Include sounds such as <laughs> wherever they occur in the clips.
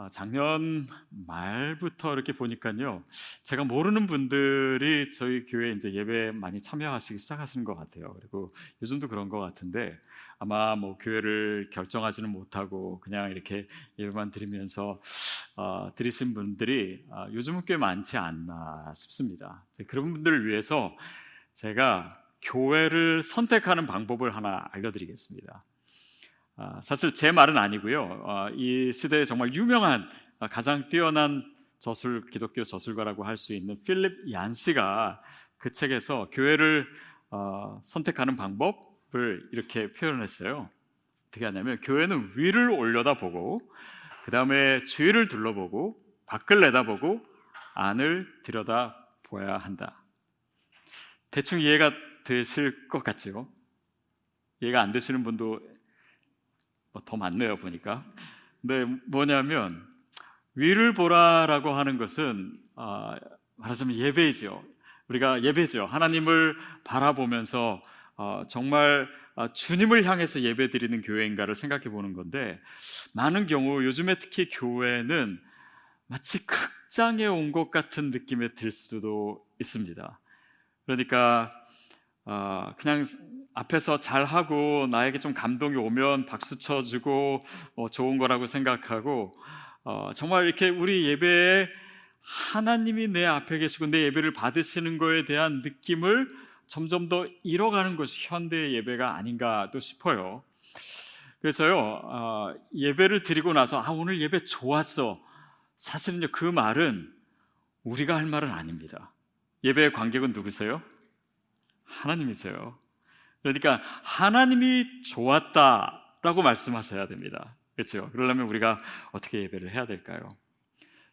아, 작년 말부터 이렇게 보니까요, 제가 모르는 분들이 저희 교회 이제 예배 많이 참여하시기 시작하시는 것 같아요. 그리고 요즘도 그런 것 같은데 아마 뭐 교회를 결정하지는 못하고 그냥 이렇게 예배만 드리면서 어, 들으신 분들이 어, 요즘은 꽤 많지 않나 싶습니다. 그런 분들을 위해서 제가 교회를 선택하는 방법을 하나 알려드리겠습니다. 아, 사실 제 말은 아니고요. 아, 이 시대에 정말 유명한 아, 가장 뛰어난 저술 기독교 저술가라고 할 수 있는 필립 얀스가 그 책에서 교회를 어, 선택하는 방법을 이렇게 표현했어요. 어떻게 하냐면 교회는 위를 올려다 보고 그 다음에 주위를 둘러보고 밖을 내다보고 안을 들여다 보아야 한다. 대충 이해가 되실 것 같죠? 이해가 안 되시는 분도 뭐 더 많네요 보니까. 근데 뭐냐면 위를 보라라고 하는 것은 어, 말하자면 예배이죠. 우리가 예배죠. 하나님을 바라보면서 어, 정말 어, 주님을 향해서 예배 드리는 교회인가를 생각해 보는 건데 많은 경우 요즘에 특히 교회는 마치 극장에 온 것 같은 느낌이 들 수도 있습니다. 그러니까 어, 그냥 앞에서 잘 하고 나에게 좀 감동이 오면 박수 쳐주고 어, 좋은 거라고 생각하고 어, 정말 이렇게 우리 예배에 하나님이 내 앞에 계시고 내 예배를 받으시는 거에 대한 느낌을 점점 더 잃어가는 것이 현대의 예배가 아닌가도 싶어요. 그래서요 어, 예배를 드리고 나서 아 오늘 예배 좋았어. 사실은요 그 말은 우리가 할 말은 아닙니다. 예배의 관객은 누구세요? 하나님이세요. 그러니까 하나님이 좋았다라고 말씀하셔야 됩니다. 그렇죠? 그러려면 우리가 어떻게 예배를 해야 될까요?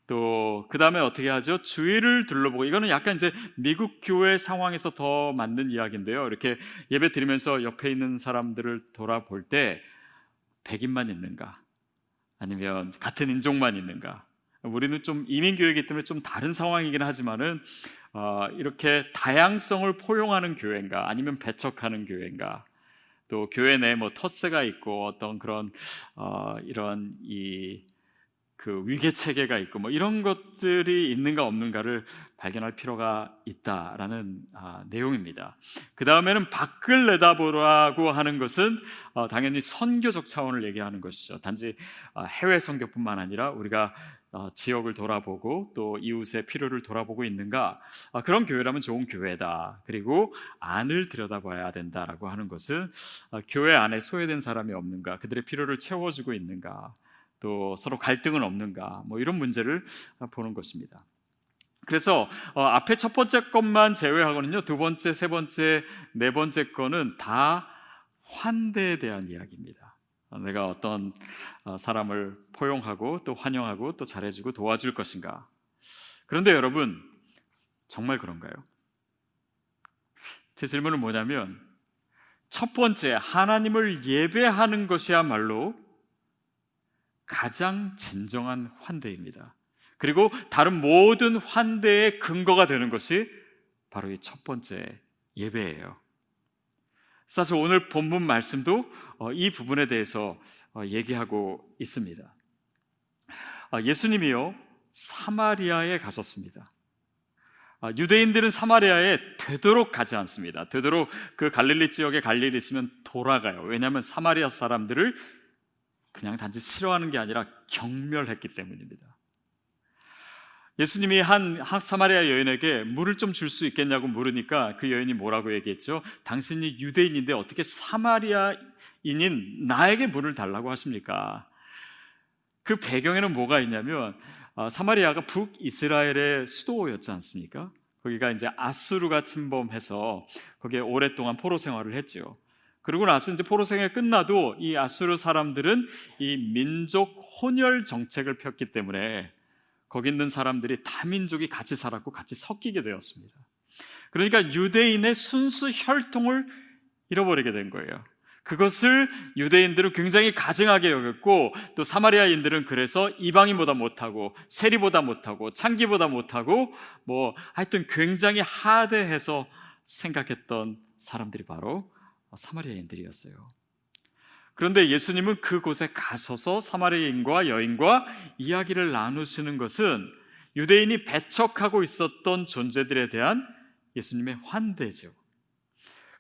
또 그다음에 어떻게 하죠? 주위를 둘러보고 이거는 약간 이제 미국 교회 상황에서 더 맞는 이야기인데요. 이렇게 예배 드리면서 옆에 있는 사람들을 돌아볼 때 백인만 있는가? 아니면 같은 인종만 있는가? 우리는 좀 이민 교회이기 때문에 좀 다른 상황이긴 하지만은 어, 이렇게 다양성을 포용하는 교회인가 아니면 배척하는 교회인가 또 교회 내에 뭐 터스가 있고 어떤 그런 어, 이런 이 그 위계 체계가 있고 뭐 이런 것들이 있는가 없는가를 발견할 필요가 있다라는 아, 내용입니다. 그 다음에는 밖을 내다보라고 하는 것은 어, 당연히 선교적 차원을 얘기하는 것이죠. 단지 어, 해외 선교뿐만 아니라 우리가 어, 지역을 돌아보고 또 이웃의 필요를 돌아보고 있는가 어, 그런 교회라면 좋은 교회다. 그리고 안을 들여다봐야 된다라고 하는 것은 어, 교회 안에 소외된 사람이 없는가, 그들의 필요를 채워주고 있는가, 또 서로 갈등은 없는가, 뭐 이런 문제를 보는 것입니다. 그래서 앞에 첫 번째 것만 제외하고는요, 두 번째, 세 번째, 네 번째 거는 다 환대에 대한 이야기입니다. 내가 어떤 어, 사람을 포용하고 또 환영하고 또 잘해주고 도와줄 것인가. 그런데 여러분, 정말 그런가요? 제 질문은 뭐냐면, 첫 번째, 하나님을 예배하는 것이야말로 가장 진정한 환대입니다. 그리고 다른 모든 환대의 근거가 되는 것이 바로 이 첫 번째 예배예요. 사실 오늘 본문 말씀도 어, 이 부분에 대해서 어, 얘기하고 있습니다. 아, 예수님이요 사마리아에 가셨습니다. 아, 유대인들은 사마리아에 되도록 가지 않습니다. 되도록 그 갈릴리 지역에 갈 일이 있으면 돌아가요. 왜냐하면 사마리아 사람들을 그냥 단지 싫어하는 게 아니라 경멸했기 때문입니다. 예수님이 한 사마리아 여인에게 물을 좀 줄 수 있겠냐고 물으니까 그 여인이 뭐라고 얘기했죠? 당신이 유대인인데 어떻게 사마리아인인 나에게 물을 달라고 하십니까? 그 배경에는 뭐가 있냐면 어, 사마리아가 북이스라엘의 수도였지 않습니까? 거기가 이제 아수르가 침범해서 거기에 오랫동안 포로 생활을 했죠. 그리고 나서 이제 포로 생활 끝나도 이 아수르 사람들은 이 민족 혼혈 정책을 폈기 때문에 거기 있는 사람들이 다민족이 같이 살았고 같이 섞이게 되었습니다. 그러니까 유대인의 순수 혈통을 잃어버리게 된 거예요. 그것을 유대인들은 굉장히 가증하게 여겼고 또 사마리아인들은 그래서 이방인보다 못하고 세리보다 못하고 창기보다 못하고 뭐 하여튼 굉장히 하대해서 생각했던 사람들이 바로 사마리아인들이었어요. 그런데 예수님은 그곳에 가셔서 사마리아인과 여인과 이야기를 나누시는 것은 유대인이 배척하고 있었던 존재들에 대한 예수님의 환대죠.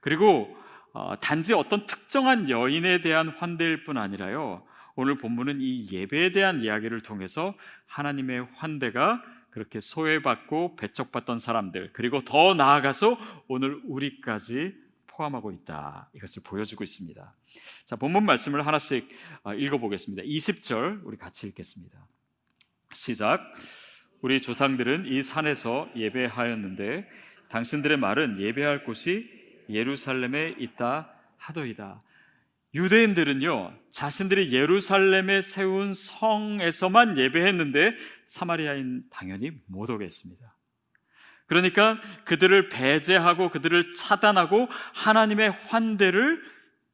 그리고 어, 단지 어떤 특정한 여인에 대한 환대일 뿐 아니라요. 오늘 본문은 이 예배에 대한 이야기를 통해서 하나님의 환대가 그렇게 소외받고 배척받던 사람들 그리고 더 나아가서 오늘 우리까지 포함하고 있다. 이것을 보여주고 있습니다. 자, 본문 말씀을 하나씩 어, 읽어보겠습니다. 20절 우리 같이 읽겠습니다. 시작. 우리 조상들은 이 산에서 예배하였는데 당신들의 말은 예배할 곳이 예루살렘에 있다 하더이다. 유대인들은요, 자신들이 예루살렘에 세운 성에서만 예배했는데 사마리아인 당연히 못 오겠습니다. 그러니까 그들을 배제하고 그들을 차단하고 하나님의 환대를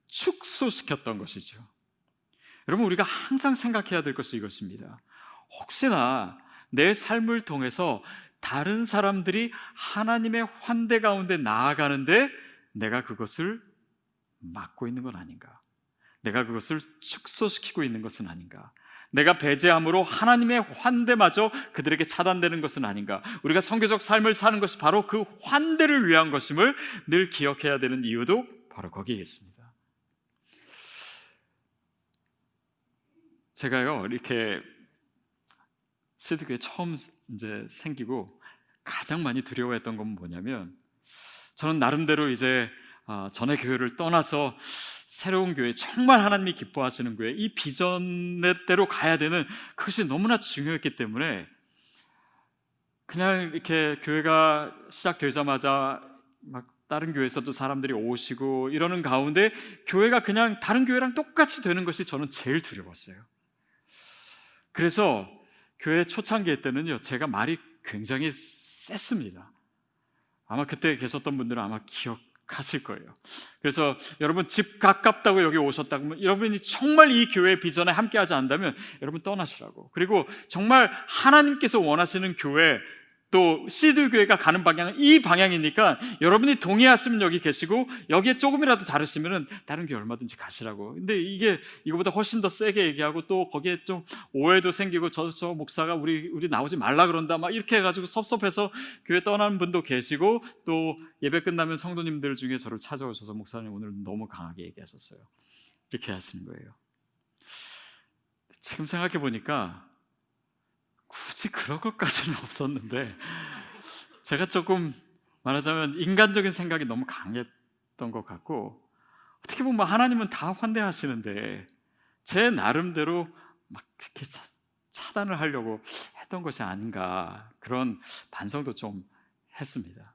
축소시켰던 것이죠. 여러분, 우리가 항상 생각해야 될 것이 이것입니다. 혹시나 내 삶을 통해서 다른 사람들이 하나님의 환대 가운데 나아가는데 내가 그것을 막고 있는 건 아닌가? 내가 그것을 축소시키고 있는 것은 아닌가? 내가 배제함으로 하나님의 환대마저 그들에게 차단되는 것은 아닌가? 우리가 성교적 삶을 사는 것이 바로 그 환대를 위한 것임을 늘 기억해야 되는 이유도 바로 거기에 있습니다. 제가요 이렇게 시드교에 처음 이제 생기고 가장 많이 두려워했던 건 뭐냐면 저는 나름대로 이제 아, 전에 교회를 떠나서 새로운 교회, 정말 하나님이 기뻐하시는 교회, 이 비전대로 가야 되는 그것이 너무나 중요했기 때문에 그냥 이렇게 교회가 시작되자마자 막 다른 교회에서도 사람들이 오시고 이러는 가운데 교회가 그냥 다른 교회랑 똑같이 되는 것이 저는 제일 두려웠어요. 그래서 교회 초창기 때는요, 제가 말이 굉장히 셌습니다. 아마 그때 계셨던 분들은 아마 기억 하실 거예요. 그래서 여러분 집 가깝다고 여기 오셨다고 여러분이 정말 이 교회 비전에 함께하지 않는다면 여러분 떠나시라고. 그리고 정말 하나님께서 원하시는 교회 또 시드 교회가 가는 방향은 이 방향이니까 여러분이 동의하시면 여기 계시고 여기에 조금이라도 다르시면은 다른 교회 얼마든지 가시라고. 근데 이게 이거보다 훨씬 더 세게 얘기하고 또 거기에 좀 오해도 생기고 저, 저 목사가 우리 우리 나오지 말라 그런다 막 이렇게 해가지고 섭섭해서 교회 떠나는 분도 계시고 또 예배 끝나면 성도님들 중에 저를 찾아오셔서 목사님 오늘 너무 강하게 얘기하셨어요. 이렇게 하시는 거예요. 지금 생각해 보니까 굳이 그럴 것까지는 <laughs> 없었는데 제가 조금 말하자면 인간적인 생각이 너무 강했던 것 같고 어떻게 보면 하나님은 다 환대하시는데 제 나름대로 막 이렇게 차단을 하려고 했던 것이 아닌가 그런 반성도 좀 했습니다.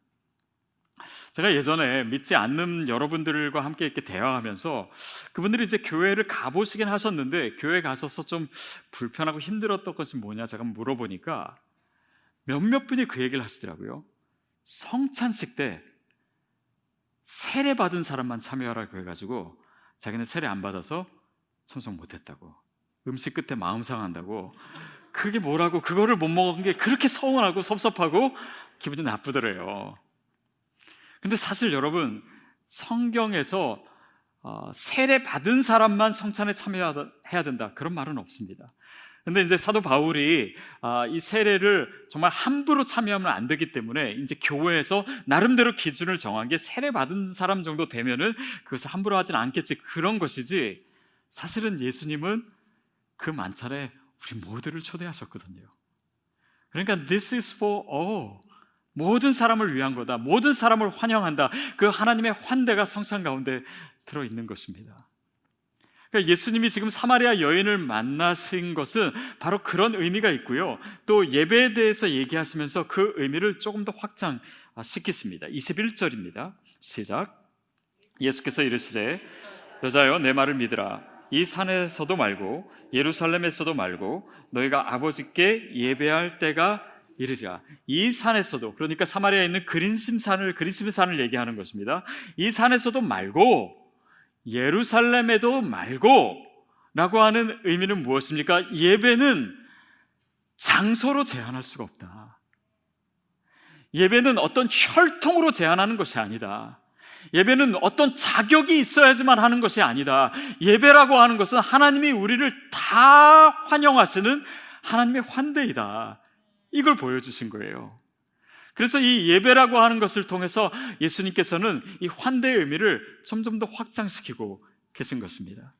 제가 예전에 믿지 않는 여러분들과 함께 이렇게 대화하면서 그분들이 이제 교회를 가보시긴 하셨는데 교회 가셔서 좀 불편하고 힘들었던 것이 뭐냐 제가 물어보니까 몇몇 분이 그 얘기를 하시더라고요. 성찬식 때 세례 받은 사람만 참여하라고 해가지고 자기는 세례 안 받아서 참석 못했다고 음식 끝에 마음 상한다고 그게 뭐라고 그거를 못 먹은 게 그렇게 서운하고 섭섭하고 기분이 나쁘더래요. 근데 사실 여러분 성경에서 어, 세례 받은 사람만 성찬에 참여해야 된다 그런 말은 없습니다. 근데 이제 사도 바울이 아, 이 세례를 정말 함부로 참여하면 안 되기 때문에 이제 교회에서 나름대로 기준을 정한 게 세례 받은 사람 정도 되면은 그것을 함부로 하진 않겠지 그런 것이지 사실은 예수님은 그 만찬에 우리 모두를 초대하셨거든요. 그러니까 this is for all. 모든 사람을 위한 거다. 모든 사람을 환영한다. 그 하나님의 환대가 성찬 가운데 들어 있는 것입니다. 그러니까 예수님이 지금 사마리아 여인을 만나신 것은 바로 그런 의미가 있고요. 또 예배에 대해서 얘기하시면서 그 의미를 조금 더 확장시키십니다. 21절입니다. 시작. 예수께서 이르시되 여자여 내 말을 믿으라. 이 산에서도 말고 예루살렘에서도 말고 너희가 아버지께 예배할 때가 이르리라. 이 산에서도 그러니까 사마리아에 있는 그린심 산을 그린심 산을 얘기하는 것입니다. 이 산에서도 말고 예루살렘에도 말고 라고 하는 의미는 무엇입니까? 예배는 장소로 제한할 수가 없다. 예배는 어떤 혈통으로 제한하는 것이 아니다. 예배는 어떤 자격이 있어야지만 하는 것이 아니다. 예배라고 하는 것은 하나님이 우리를 다 환영하시는 하나님의 환대이다. 이걸 보여주신 거예요. 그래서 이 예배라고 하는 것을 통해서 예수님께서는 이 환대의 의미를 점점 더 확장시키고 계신 것입니다.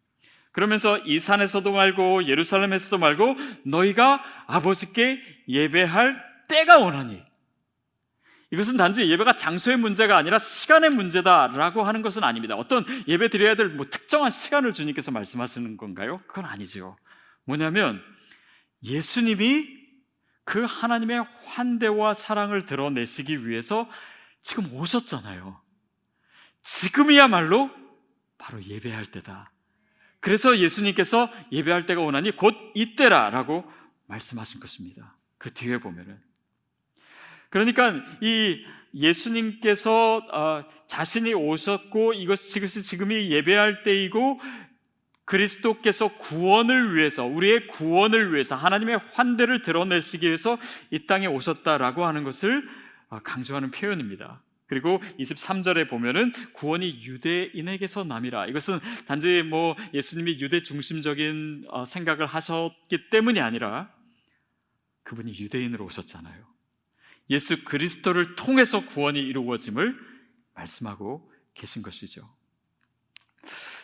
그러면서 이 산에서도 말고 예루살렘에서도 말고 너희가 아버지께 예배할 때가 오나니 이것은 단지 예배가 장소의 문제가 아니라 시간의 문제다라고 하는 것은 아닙니다. 어떤 예배 드려야 될 뭐 특정한 시간을 주님께서 말씀하시는 건가요? 그건 아니죠. 뭐냐면 예수님이 그 하나님의 환대와 사랑을 드러내시기 위해서 지금 오셨잖아요. 지금이야말로 바로 예배할 때다. 그래서 예수님께서 예배할 때가 오나니 곧 이때라라고 말씀하신 것입니다. 그 뒤에 보면은 그러니까 이 예수님께서 어, 자신이 오셨고 이것이 지금이 예배할 때이고 그리스도께서 구원을 위해서 우리의 구원을 위해서 하나님의 환대를 드러내시기 위해서 이 땅에 오셨다라고 하는 것을 어, 강조하는 표현입니다. 그리고 23절에 보면은 구원이 유대인에게서 남이라. 이것은 단지 뭐 예수님이 유대 중심적인 어, 생각을 하셨기 때문이 아니라 그분이 유대인으로 오셨잖아요. 예수 그리스도를 통해서 구원이 이루어짐을 말씀하고 계신 것이죠.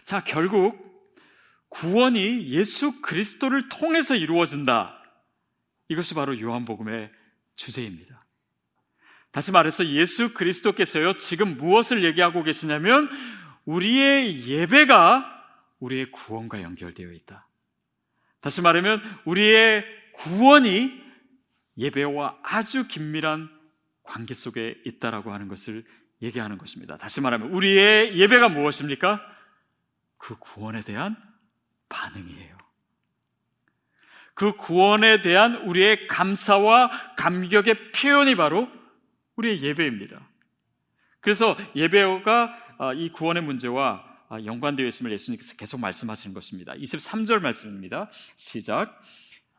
자, 결국 구원이 예수 그리스도를 통해서 이루어진다. 이것이 바로 요한복음의 주제입니다. 다시 말해서 예수 그리스도께서요, 지금 무엇을 얘기하고 계시냐면, 우리의 예배가 우리의 구원과 연결되어 있다. 다시 말하면, 우리의 구원이 예배와 아주 긴밀한 관계 속에 있다라고 하는 것을 얘기하는 것입니다. 다시 말하면 우리의 예배가 무엇입니까? 그 구원에 대한 반응이에요. 그 구원에 대한 우리의 감사와 감격의 표현이 바로 우리의 예배입니다. 그래서 예배가 아, 이 구원의 문제와 아, 연관되어 있음을 예수님께서 계속 말씀하시는 것입니다. 23절 말씀입니다. 시작.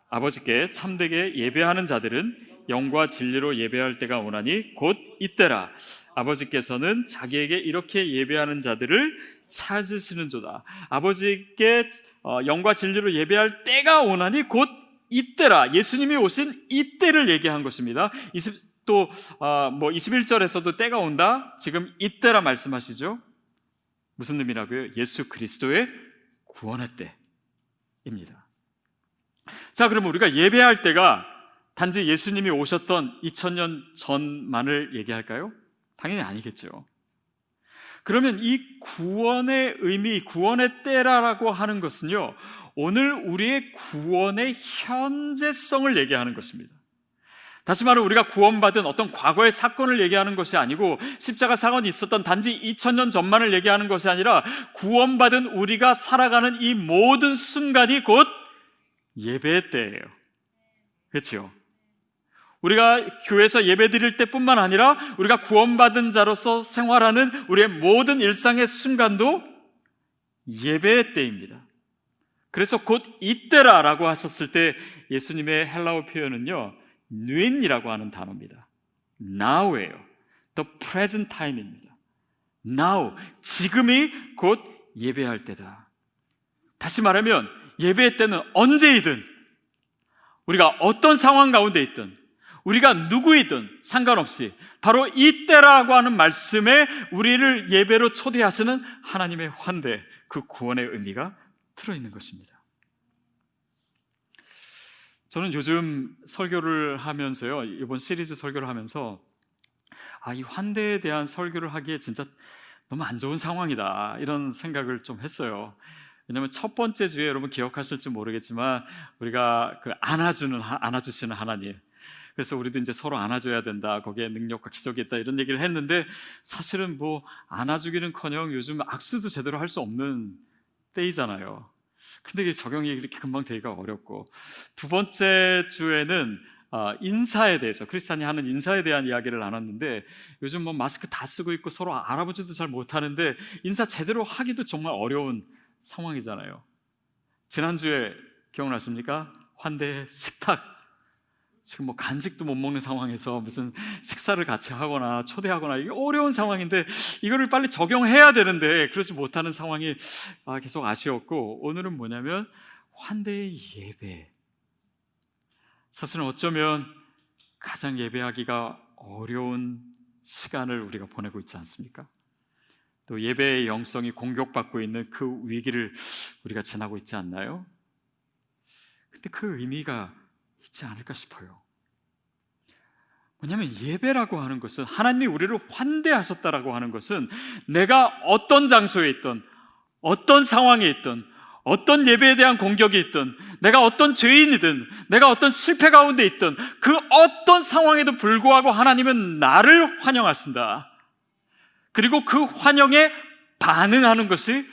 아버지께 참되게 예배하는 자들은 영과 진리로 예배할 때가 오나니 곧 이때라. 아버지께서는 자기에게 이렇게 예배하는 자들을 찾으시는 조다. 아버지께 어, 영과 진리로 예배할 때가 오나니 곧 이때라. 예수님이 오신 이때를 얘기한 것입니다. 20, 또, 어, 뭐 21절에서도 때가 온다. 지금 이때라 말씀하시죠. 무슨 의미라고요? 예수 그리스도의 구원의 때입니다. 자, 그러면 우리가 예배할 때가 단지 예수님이 오셨던 2000년 전만을 얘기할까요? 당연히 아니겠죠. 그러면 이 구원의 의미, 구원의 때라라고 하는 것은요, 오늘 우리의 구원의 현재성을 얘기하는 것입니다. 다시 말해 우리가 구원받은 어떤 과거의 사건을 얘기하는 것이 아니고 십자가 사건이 있었던 단지 2000년 전만을 얘기하는 것이 아니라 구원받은 우리가 살아가는 이 모든 순간이 곧 예배 때예요. 그렇죠? 우리가 교회에서 예배 드릴 때뿐만 아니라 우리가 구원받은 자로서 생활하는 우리의 모든 일상의 순간도 예배 때입니다. 그래서 곧 이때라라고 하셨을 때 예수님의 헬라어 표현은요, 누인이라고 하는 단어입니다. now예요. the present time입니다. now, 지금이 곧 예배할 때다. 다시 말하면 예배 때는 언제이든 우리가 어떤 상황 가운데 있든 우리가 누구이든 상관없이 바로 이때라고 하는 말씀에 우리를 예배로 초대하시는 하나님의 환대, 그 구원의 의미가 들어있는 것입니다. 저는 요즘 설교를 하면서요, 이번 시리즈 설교를 하면서 아, 이 환대에 대한 설교를 하기에 진짜 너무 안 좋은 상황이다. 이런 생각을 좀 했어요. 왜냐하면 첫 번째 주에 여러분 기억하실지 모르겠지만 우리가 그 안아주는 안아주시는 하나님. 그래서 우리도 이제 서로 안아줘야 된다. 거기에 능력과 기적이 있다. 이런 얘기를 했는데 사실은 뭐 안아주기는커녕 요즘 악수도 제대로 할 수 없는 때이잖아요. 근데 이게 적용이 이렇게 금방 되기가 어렵고 두 번째 주에는 어, 인사에 대해서 크리스찬이 하는 인사에 대한 이야기를 나눴는데 요즘 뭐 마스크 다 쓰고 있고 서로 알아보지도 잘 못하는데 인사 제대로 하기도 정말 어려운 상황이잖아요. 지난주에 기억나십니까? 환대 식탁. 지금 뭐 간식도 못 먹는 상황에서 무슨 식사를 같이 하거나 초대하거나 이게 어려운 상황인데 이거를 빨리 적용해야 되는데 그러지 못하는 상황이 아, 계속 아쉬웠고 오늘은 뭐냐면 환대의 예배. 사실은 어쩌면 가장 예배하기가 어려운 시간을 우리가 보내고 있지 않습니까? 또 예배의 영성이 공격받고 있는 그 위기를 우리가 지나고 있지 않나요? 근데 그 의미가 있지 않을까 싶어요. 뭐냐면 예배라고 하는 것은 하나님이 우리를 환대하셨다라고 하는 것은 내가 어떤 장소에 있던 어떤 상황에 있던 어떤 예배에 대한 공격이 있든 내가 어떤 죄인이든 내가 어떤 실패 가운데 있든 그 어떤 상황에도 불구하고 하나님은 나를 환영하신다. 그리고 그 환영에 반응하는 것이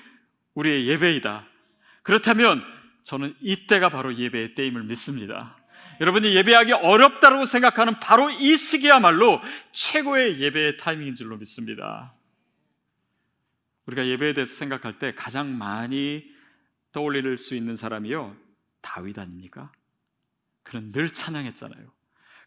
우리의 예배이다. 그렇다면 저는 이때가 바로 예배의 때임을 믿습니다. 여러분이 예배하기 어렵다고 생각하는 바로 이 시기야말로 최고의 예배의 타이밍인 줄로 믿습니다. 우리가 예배에 대해서 생각할 때 가장 많이 떠올릴 수 있는 사람이요. 다윗 아닙니까? 그는 늘 찬양했잖아요.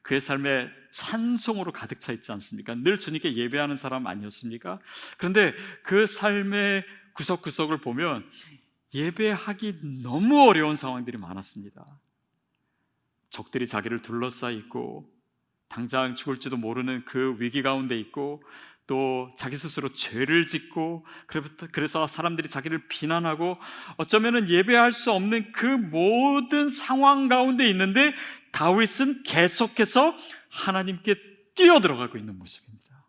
그의 삶에 찬송으로 가득 차 있지 않습니까? 늘 주님께 예배하는 사람 아니었습니까? 그런데 그 삶의 구석구석을 보면 예배하기 너무 어려운 상황들이 많았습니다. 적들이 자기를 둘러싸 있고 당장 죽을지도 모르는 그 위기 가운데 있고 또 자기 스스로 죄를 짓고 그래서 사람들이 자기를 비난하고 어쩌면은 예배할 수 없는 그 모든 상황 가운데 있는데 다윗은 계속해서 하나님께 뛰어들어가고 있는 모습입니다.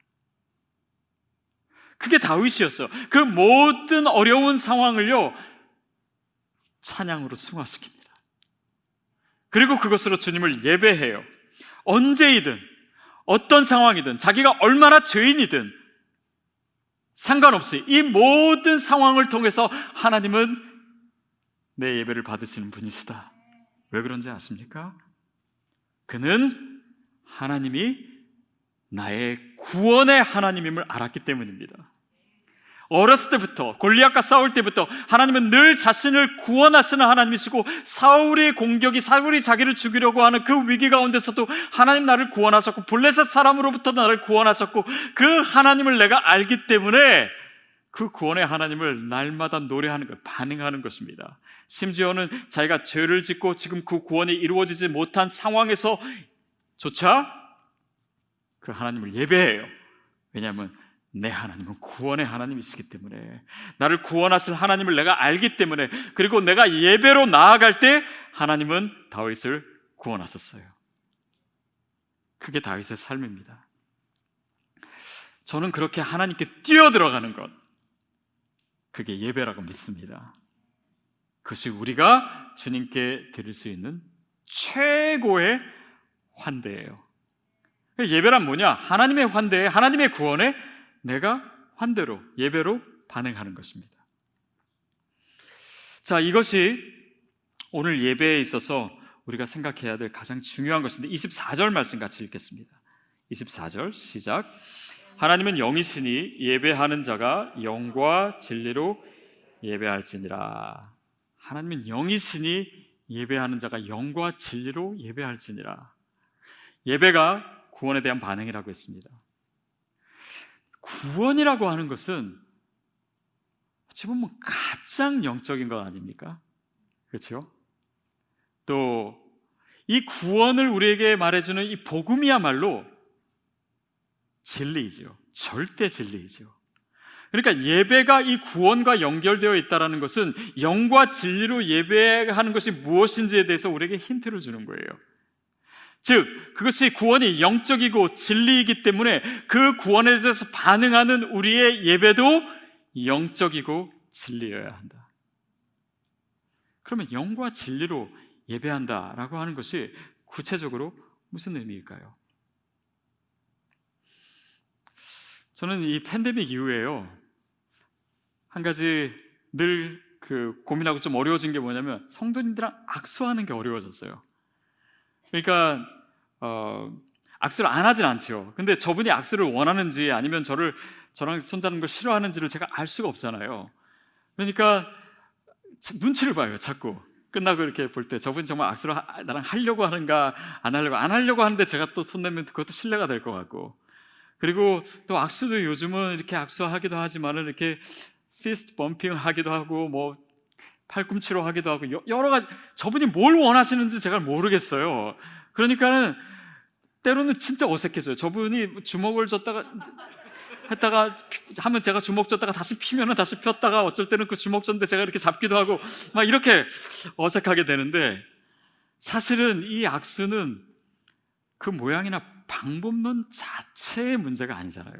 그게 다윗이었어요. 그 모든 어려운 상황을요 찬양으로 승화시킵니다. 그리고 그것으로 주님을 예배해요. 언제이든, 어떤 상황이든, 자기가 얼마나 죄인이든, 상관없이 이 모든 상황을 통해서 하나님은 내 예배를 받으시는 분이시다. 왜 그런지 아십니까? 그는 하나님이 나의 구원의 하나님임을 알았기 때문입니다. 어렸을 때부터 골리앗과 싸울 때부터 하나님은 늘 자신을 구원하시는 하나님이시고 사울의 공격이 사울이 자기를 죽이려고 하는 그 위기 가운데서도 하나님 나를 구원하셨고 블레셋 사람으로부터 나를 구원하셨고 그 하나님을 내가 알기 때문에 그 구원의 하나님을 날마다 노래하는 것, 반응하는 것입니다. 심지어는 자기가 죄를 짓고 지금 그 구원이 이루어지지 못한 상황에서 조차 그 하나님을 예배해요. 왜냐하면 내 하나님은 구원의 하나님이시기 때문에 나를 구원하실 하나님을 내가 알기 때문에 그리고 내가 예배로 나아갈 때 하나님은 다윗을 구원하셨어요. 그게 다윗의 삶입니다. 저는 그렇게 하나님께 뛰어들어가는 것 그게 예배라고 믿습니다. 그것이 우리가 주님께 드릴 수 있는 최고의 환대예요. 예배란 뭐냐? 하나님의 환대에 하나님의 구원에 내가 환대로, 예배로 반응하는 것입니다. 자, 이것이 오늘 예배에 있어서 우리가 생각해야 될 가장 중요한 것인데 24절 말씀 같이 읽겠습니다. 24절 시작. 하나님은 영이시니 예배하는 자가 영과 진리로 예배할지니라. 하나님은 영이시니 예배하는 자가 영과 진리로 예배할지니라. 예배가 구원에 대한 반응이라고 했습니다. 구원이라고 하는 것은 어찌 보면 가장 영적인 것 아닙니까? 그렇죠? 또 이 구원을 우리에게 말해주는 이 복음이야말로 진리이죠. 절대 진리이죠. 그러니까 예배가 이 구원과 연결되어 있다는 것은 영과 진리로 예배하는 것이 무엇인지에 대해서 우리에게 힌트를 주는 거예요. 즉, 그것이 구원이 영적이고 진리이기 때문에 그 구원에 대해서 반응하는 우리의 예배도 영적이고 진리여야 한다. 그러면 영과 진리로 예배한다 라고 하는 것이 구체적으로 무슨 의미일까요? 저는 이 팬데믹 이후에요. 한 가지 늘 그 고민하고 좀 어려워진 게 뭐냐면 성도님들랑 악수하는 게 어려워졌어요. 그러니까 어, 악수를 안 하진 않죠. 근데 저분이 악수를 원하는지 아니면 저를 저랑 손잡는 걸 싫어하는지를 제가 알 수가 없잖아요. 그러니까 눈치를 봐요, 자꾸. 끝나고 이렇게 볼 때 저분이 정말 악수를 하, 나랑 하려고 하는가 안 하려고 안 하려고 하는데 제가 또 손 내면 그것도 실례가 될 것 같고 그리고 또 악수도 요즘은 이렇게 악수하기도 하지만은 이렇게 fist bumping을 하기도 하고 뭐 팔꿈치로 하기도 하고 여러 가지 저분이 뭘 원하시는지 제가 모르겠어요. 그러니까는 때로는 진짜 어색해져요. 저분이 주먹을 줬다가 했다가 하면 제가 주먹 줬다가 다시 피면은 다시 폈다가 어쩔 때는 그 주먹 줬는데 제가 이렇게 잡기도 하고 막 이렇게 어색하게 되는데 사실은 이 악수는 그 모양이나 방법론 자체의 문제가 아니잖아요.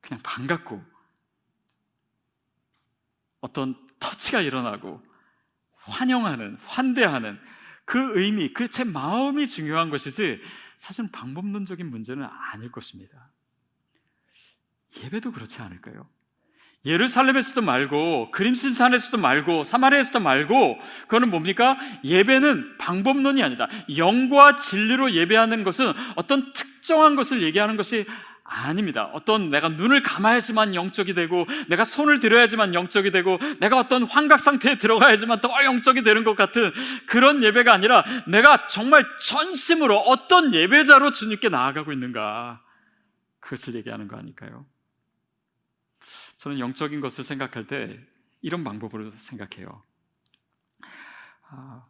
그냥 반갑고 어떤 터치가 일어나고 환영하는, 환대하는 그 의미, 그 제 마음이 중요한 것이지 사실은 방법론적인 문제는 아닐 것입니다. 예배도 그렇지 않을까요? 예루살렘에서도 말고 그림심산에서도 말고 사마리아에서도 말고 그거는 뭡니까? 예배는 방법론이 아니다. 영과 진리로 예배하는 것은 어떤 특정한 것을 얘기하는 것이 아닙니다. 어떤 내가 눈을 감아야지만 영적이 되고, 내가 손을 들어야지만 영적이 되고, 내가 어떤 환각 상태에 들어가야지만 더 영적이 되는 것 같은 그런 예배가 아니라, 내가 정말 전심으로 어떤 예배자로 주님께 나아가고 있는가. 그것을 얘기하는 거 아닐까요? 저는 영적인 것을 생각할 때 이런 방법으로 생각해요. 아,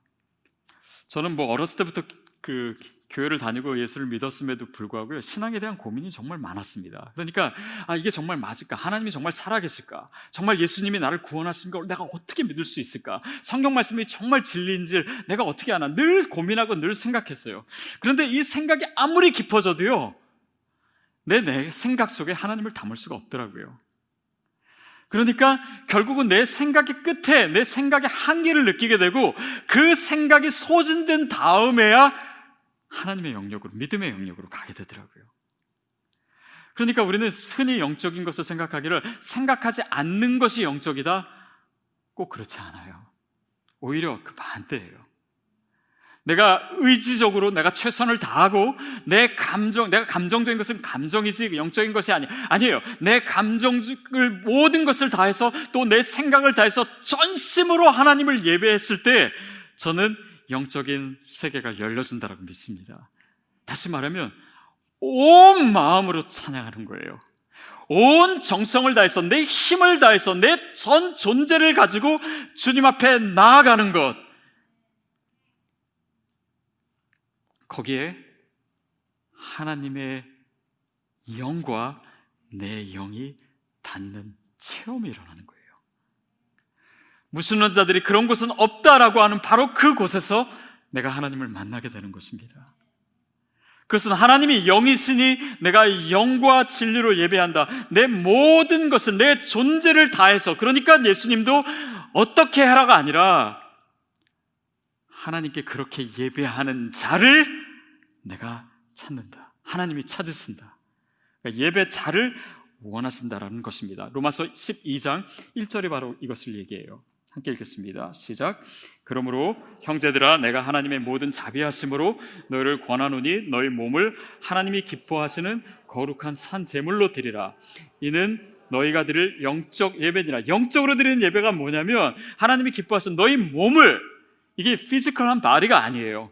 저는 뭐 어렸을 때부터 그 교회를 다니고 예수를 믿었음에도 불구하고 신앙에 대한 고민이 정말 많았습니다. 그러니까 아 이게 정말 맞을까? 하나님이 정말 살아계실까? 정말 예수님이 나를 구원하신 걸 내가 어떻게 믿을 수 있을까? 성경 말씀이 정말 진리인지 내가 어떻게 하나? 늘 고민하고 늘 생각했어요. 그런데 이 생각이 아무리 깊어져도요. 내, 내 생각 속에 하나님을 담을 수가 없더라고요. 그러니까 결국은 내 생각의 끝에 내 생각의 한계를 느끼게 되고 그 생각이 소진된 다음에야 하나님의 영역으로, 믿음의 영역으로 가게 되더라고요. 그러니까 우리는 흔히 영적인 것을 생각하기를 생각하지 않는 것이 영적이다? 꼭 그렇지 않아요. 오히려 그 반대예요. 내가 의지적으로 내가 최선을 다하고 내 감정, 내가 감정적인 것은 감정이지 영적인 것이 아니, 아니에요. 내 감정을 모든 것을 다해서 또 내 생각을 다해서 전심으로 하나님을 예배했을 때 저는 영적인 세계가 열려진다라고 믿습니다. 다시 말하면 온 마음으로 찬양하는 거예요. 온 정성을 다해서 내 힘을 다해서 내 전 존재를 가지고 주님 앞에 나아가는 것. 거기에 하나님의 영과 내 영이 닿는 체험이 일어나는 거예요. 무신론 자들이 그런 곳은 없다라고 하는 바로 그 곳에서 내가 하나님을 만나게 되는 것입니다. 그것은 하나님이 영이시니 내가 영과 진리로 예배한다. 내 모든 것을 내 존재를 다해서 그러니까 예수님도 어떻게 해라가 아니라 하나님께 그렇게 예배하는 자를 내가 찾는다. 하나님이 찾으신다. 그러니까 예배 자를 원하신다라는 것입니다. 로마서 12장 1절이 바로 이것을 얘기해요. 함께 읽겠습니다. 시작. 그러므로 형제들아 내가 하나님의 모든 자비하심으로 너희를 권하노니 너희 몸을 하나님이 기뻐하시는 거룩한 산 제물로 드리라. 이는 너희가 드릴 영적 예배니라. 영적으로 드리는 예배가 뭐냐면 하나님이 기뻐하시는 너희 몸을 이게 physical한 body가 아니에요.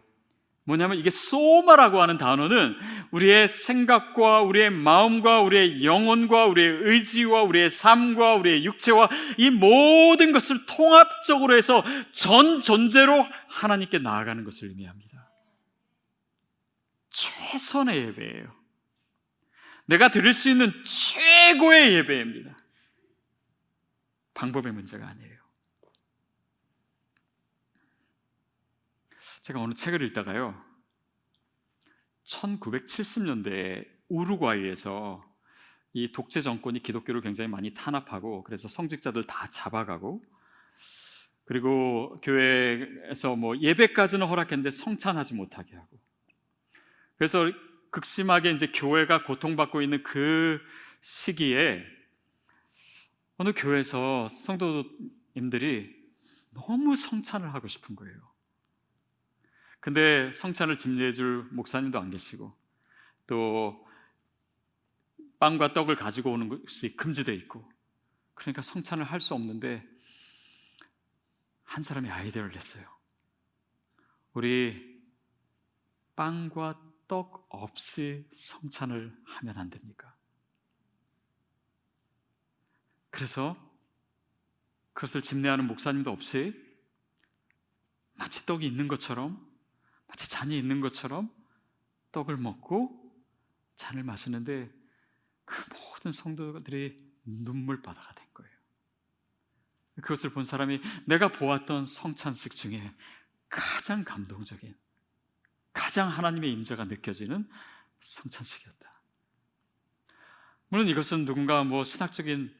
뭐냐면 이게 소마라고 하는 단어는 우리의 생각과 우리의 마음과 우리의 영혼과 우리의 의지와 우리의 삶과 우리의 육체와 이 모든 것을 통합적으로 해서 전 존재로 하나님께 나아가는 것을 의미합니다. 최선의 예배예요. 내가 드릴 수 있는 최고의 예배입니다. 방법의 문제가 아니에요. 제가 어느 책을 읽다가요. 1970년대에 우루과이에서 이 독재 정권이 기독교를 굉장히 많이 탄압하고 그래서 성직자들 다 잡아가고 그리고 교회에서 뭐 예배까지는 허락했는데 성찬하지 못하게 하고 그래서 극심하게 이제 교회가 고통받고 있는 그 시기에 어느 교회에서 성도님들이 너무 성찬을 하고 싶은 거예요. 근데 성찬을 집례해 줄 목사님도 안 계시고 또 빵과 떡을 가지고 오는 것이 금지되어 있고 그러니까 성찬을 할 수 없는데 한 사람이 아이디어를 냈어요. 우리 빵과 떡 없이 성찬을 하면 안 됩니까? 그래서 그것을 집례하는 목사님도 없이 마치 떡이 있는 것처럼 마치 잔이 있는 것처럼 떡을 먹고 잔을 마시는데 그 모든 성도들이 눈물바다가 된 거예요. 그것을 본 사람이 내가 보았던 성찬식 중에 가장 감동적인 가장 하나님의 임재가 느껴지는 성찬식이었다. 물론 이것은 누군가 뭐 신학적인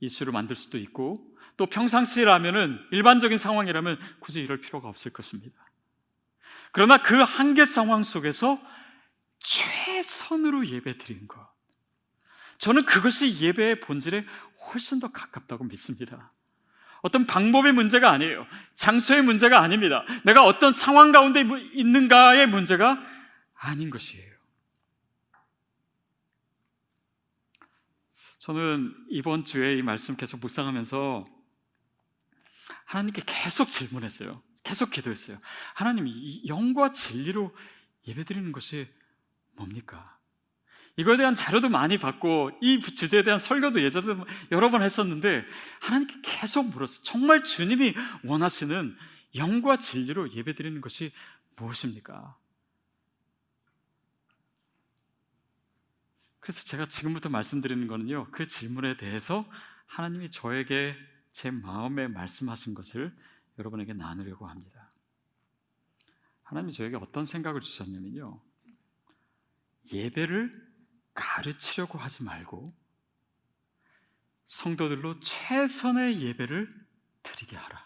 이슈를 만들 수도 있고 또 평상시라면은 일반적인 상황이라면 굳이 이럴 필요가 없을 것입니다. 그러나 그 한계 상황 속에서 최선으로 예배 드린 것. 저는 그것이 예배의 본질에 훨씬 더 가깝다고 믿습니다. 어떤 방법의 문제가 아니에요. 장소의 문제가 아닙니다. 내가 어떤 상황 가운데 있는가의 문제가 아닌 것이에요. 저는 이번 주에 이 말씀 계속 묵상하면서 하나님께 계속 질문했어요. 계속 기도했어요. 하나님, 영과 진리로 예배드리는 것이 뭡니까? 이거에 대한 자료도 많이 받고 이 주제에 대한 설교도 예전에 여러 번 했었는데 하나님께 계속 물었어요. 정말 주님이 원하시는 영과 진리로 예배드리는 것이 무엇입니까? 그래서 제가 지금부터 말씀드리는 거는요, 그 질문에 대해서 하나님이 저에게 제 마음에 말씀하신 것을 여러분에게 나누려고 합니다. 하나님이 저에게 어떤 생각을 주셨냐면요, 예배를 가르치려고 하지 말고 성도들로 최선의 예배를 드리게 하라.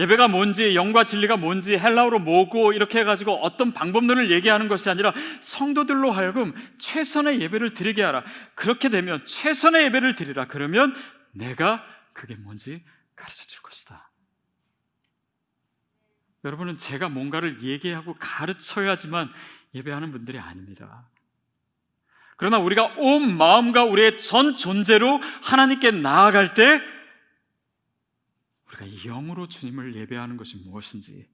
예배가 뭔지, 영과 진리가 뭔지 헬라어로 뭐고 이렇게 해가지고 어떤 방법론을 얘기하는 것이 아니라 성도들로 하여금 최선의 예배를 드리게 하라. 그렇게 되면 최선의 예배를 드리라. 그러면 내가 그게 뭔지 가르쳐 줄 것이다. 여러분은 제가 뭔가를 얘기하고 가르쳐야지만 예배하는 분들이 아닙니다. 그러나 우리가 온 마음과 우리의 전 존재로 하나님께 나아갈 때 우리가 영으로 주님을 예배하는 것이 무엇인지,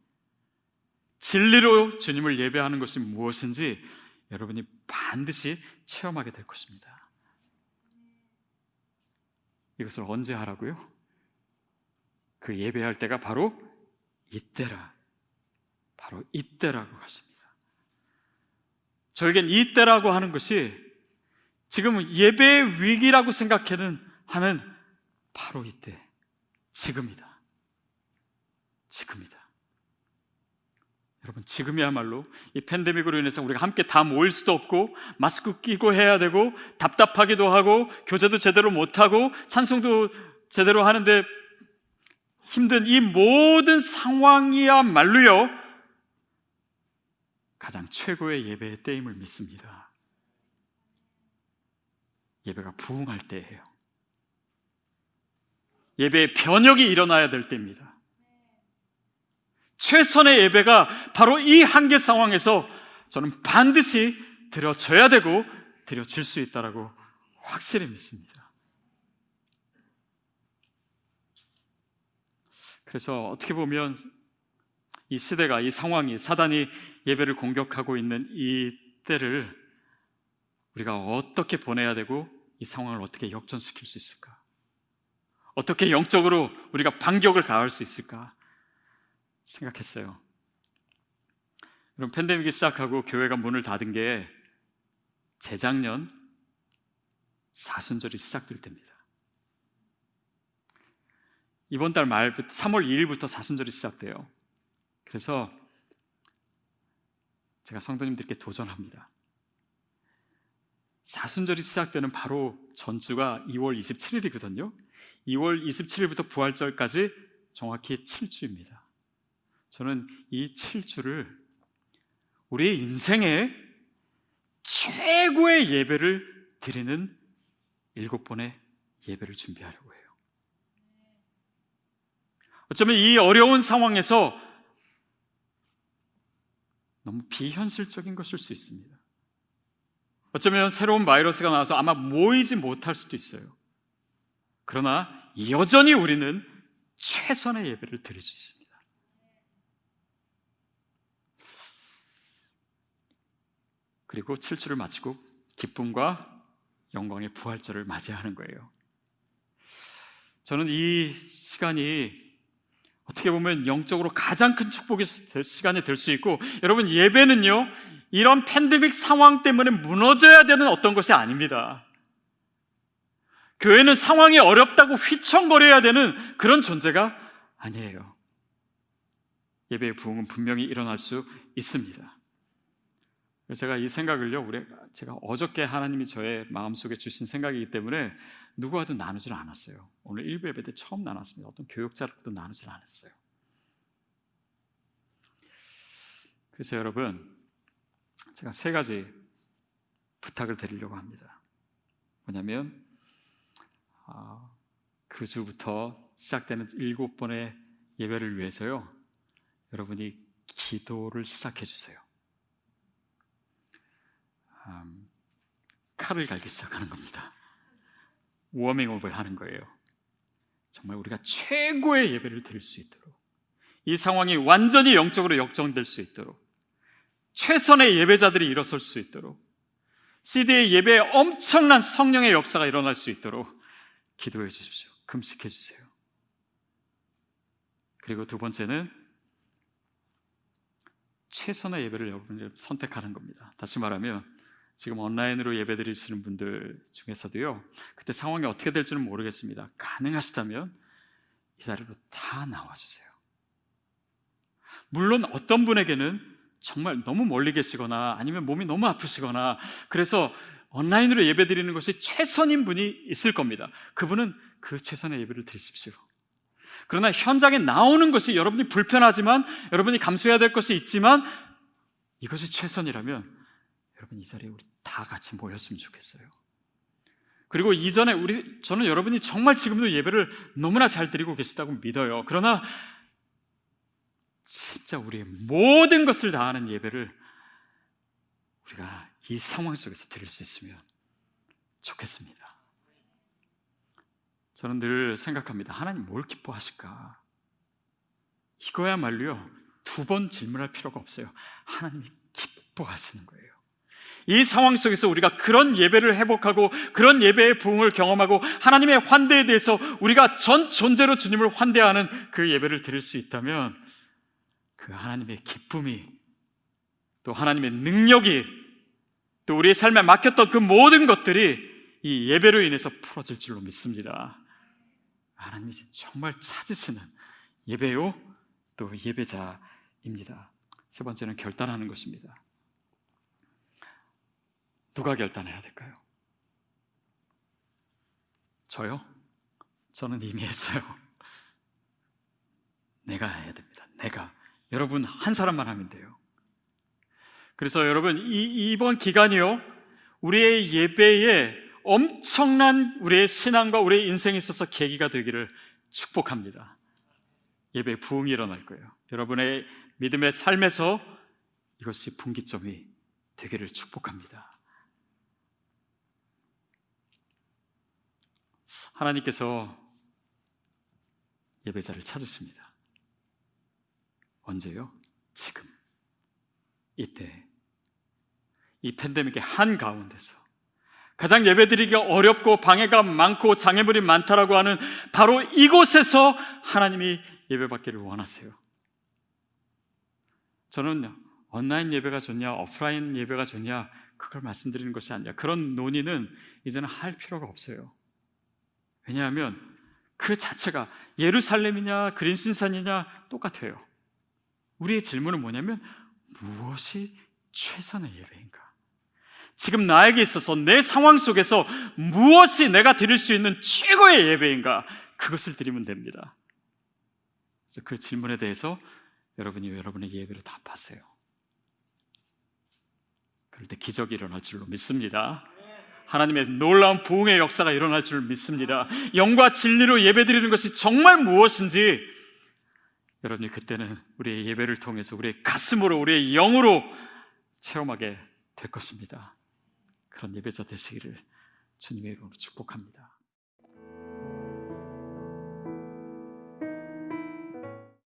진리로 주님을 예배하는 것이 무엇인지 여러분이 반드시 체험하게 될 것입니다. 이것을 언제 하라고요? 그 예배할 때가 바로 이때라. 바로 이때라고 하십니다. 저에겐 이때라고 하는 것이 지금 예배의 위기라고 생각하는 하는 바로 이때, 지금이다. 지금이다. 여러분, 지금이야말로 이 팬데믹으로 인해서 우리가 함께 다 모일 수도 없고, 마스크 끼고 해야 되고, 답답하기도 하고, 교제도 제대로 못하고, 찬송도 제대로 하는데 힘든 이 모든 상황이야말로요, 가장 최고의 예배의 때임을 믿습니다. 예배가 부흥할 때예요. 예배의 변혁이 일어나야 될 때입니다. 최선의 예배가 바로 이 한계 상황에서 저는 반드시 드려져야 되고 드려질 수 있다라고 확실히 믿습니다. 그래서 어떻게 보면 이 시대가 이 상황이 사단이 예배를 공격하고 있는 이 때를 우리가 어떻게 보내야 되고 이 상황을 어떻게 역전시킬 수 있을까? 어떻게 영적으로 우리가 반격을 가할 수 있을까? 생각했어요. 여러분 팬데믹이 시작하고 교회가 문을 닫은 게 재작년 사순절이 시작될 때입니다. 이번 달 말부터 3월 2일부터 사순절이 시작돼요. 그래서 제가 성도님들께 도전합니다. 사순절이 시작되는 바로 전주가 2월 27일이거든요. 2월 27일부터 부활절까지 정확히 7주입니다. 저는 이 7주를 우리의 인생의 최고의 예배를 드리는 일곱 번의 예배를 준비하려고 해요. 어쩌면 이 어려운 상황에서 너무 비현실적인 것일 수 있습니다. 어쩌면 새로운 바이러스가 나와서 아마 모이지 못할 수도 있어요. 그러나 여전히 우리는 최선의 예배를 드릴 수 있습니다. 그리고 7주를 마치고 기쁨과 영광의 부활절을 맞이하는 거예요. 저는 이 시간이 어떻게 보면 영적으로 가장 큰 축복의 시간이 될 수 있고, 여러분, 예배는요, 이런 팬데믹 상황 때문에 무너져야 되는 어떤 것이 아닙니다. 교회는 상황이 어렵다고 휘청거려야 되는 그런 존재가 아니에요. 예배의 부흥은 분명히 일어날 수 있습니다. 제가 이 생각을요, 우리 제가 어저께 하나님이 저의 마음속에 주신 생각이기 때문에 누구와도 나누질 않았어요. 오늘 일부 예배 때 처음 나눴습니다. 어떤 교육자랑도 나누질 않았어요. 그래서 여러분, 제가 세 가지 부탁을 드리려고 합니다. 뭐냐면, 아, 그 주부터 시작되는 일곱 번의 예배를 위해서요, 여러분이 기도를 시작해 주세요. 음, 칼을 갈기 시작하는 겁니다. 워밍업을 하는 거예요. 정말 우리가 최고의 예배를 드릴 수 있도록 이 상황이 완전히 영적으로 역정될 수 있도록 최선의 예배자들이 일어설 수 있도록 CD의 예배에 엄청난 성령의 역사가 일어날 수 있도록 기도해 주십시오. 금식해 주세요. 그리고 두 번째는 최선의 예배를 여러분이 선택하는 겁니다. 다시 말하면 지금 온라인으로 예배 드리시는 분들 중에서도요, 그때 상황이 어떻게 될지는 모르겠습니다. 가능하시다면 이 자리로 다 나와주세요. 물론 어떤 분에게는 정말 너무 멀리 계시거나 아니면 몸이 너무 아프시거나 그래서 온라인으로 예배 드리는 것이 최선인 분이 있을 겁니다. 그분은 그 최선의 예배를 드리십시오. 그러나 현장에 나오는 것이 여러분이 불편하지만 여러분이 감수해야 될 것이 있지만 이것이 최선이라면 여러분 이 자리에 우리 다 같이 모였으면 좋겠어요. 그리고 이전에 우리 저는 여러분이 정말 지금도 예배를 너무나 잘 드리고 계시다고 믿어요. 그러나 진짜 우리의 모든 것을 다하는 예배를 우리가 이 상황 속에서 드릴 수 있으면 좋겠습니다. 저는 늘 생각합니다. 하나님 뭘 기뻐하실까? 이거야말로요, 두 번 질문할 필요가 없어요. 하나님이 기뻐하시는 거예요. 이 상황 속에서 우리가 그런 예배를 회복하고 그런 예배의 부흥을 경험하고 하나님의 환대에 대해서 우리가 전 존재로 주님을 환대하는 그 예배를 드릴 수 있다면 그 하나님의 기쁨이 또 하나님의 능력이 또 우리의 삶에 맡겼던 그 모든 것들이 이 예배로 인해서 풀어질 줄로 믿습니다. 하나님이 정말 찾으시는 예배요 또 예배자입니다. 세 번째는 결단하는 것입니다. 누가 결단해야 될까요? 저요? 저는 이미 했어요. <laughs> 내가 해야 됩니다. 내가. 여러분, 한 사람만 하면 돼요. 그래서 여러분, 이, 이번 기간이요. 우리의 예배에 엄청난 우리의 신앙과 우리의 인생에 있어서 계기가 되기를 축복합니다. 예배 부흥이 일어날 거예요. 여러분의 믿음의 삶에서 이것이 분기점이 되기를 축복합니다. 하나님께서 예배자를 찾으십니다. 언제요? 지금. 이때. 이 팬데믹의 한 가운데서 가장 예배드리기가 어렵고 방해가 많고 장애물이 많다라고 하는 바로 이곳에서 하나님이 예배받기를 원하세요. 저는 온라인 예배가 좋냐, 오프라인 예배가 좋냐, 그걸 말씀드리는 것이 아니라 그런 논의는 이제는 할 필요가 없어요. 왜냐하면 그 자체가 예루살렘이냐 그린신산이냐 똑같아요. 우리의 질문은 뭐냐면 무엇이 최선의 예배인가? 지금 나에게 있어서 내 상황 속에서 무엇이 내가 드릴 수 있는 최고의 예배인가? 그것을 드리면 됩니다. 그래서 그 질문에 대해서 여러분이 여러분의 예배를 답하세요. 그럴 때 기적이 일어날 줄로 믿습니다. 하나님의 놀라운 부흥의 역사가 일어날 줄 믿습니다. 영과 진리로 예배드리는 것이 정말 무엇인지 여러분이 그때는 우리의 예배를 통해서 우리의 가슴으로 우리의 영으로 체험하게 될 것입니다. 그런 예배자 되시기를 주님의 이름으로 축복합니다.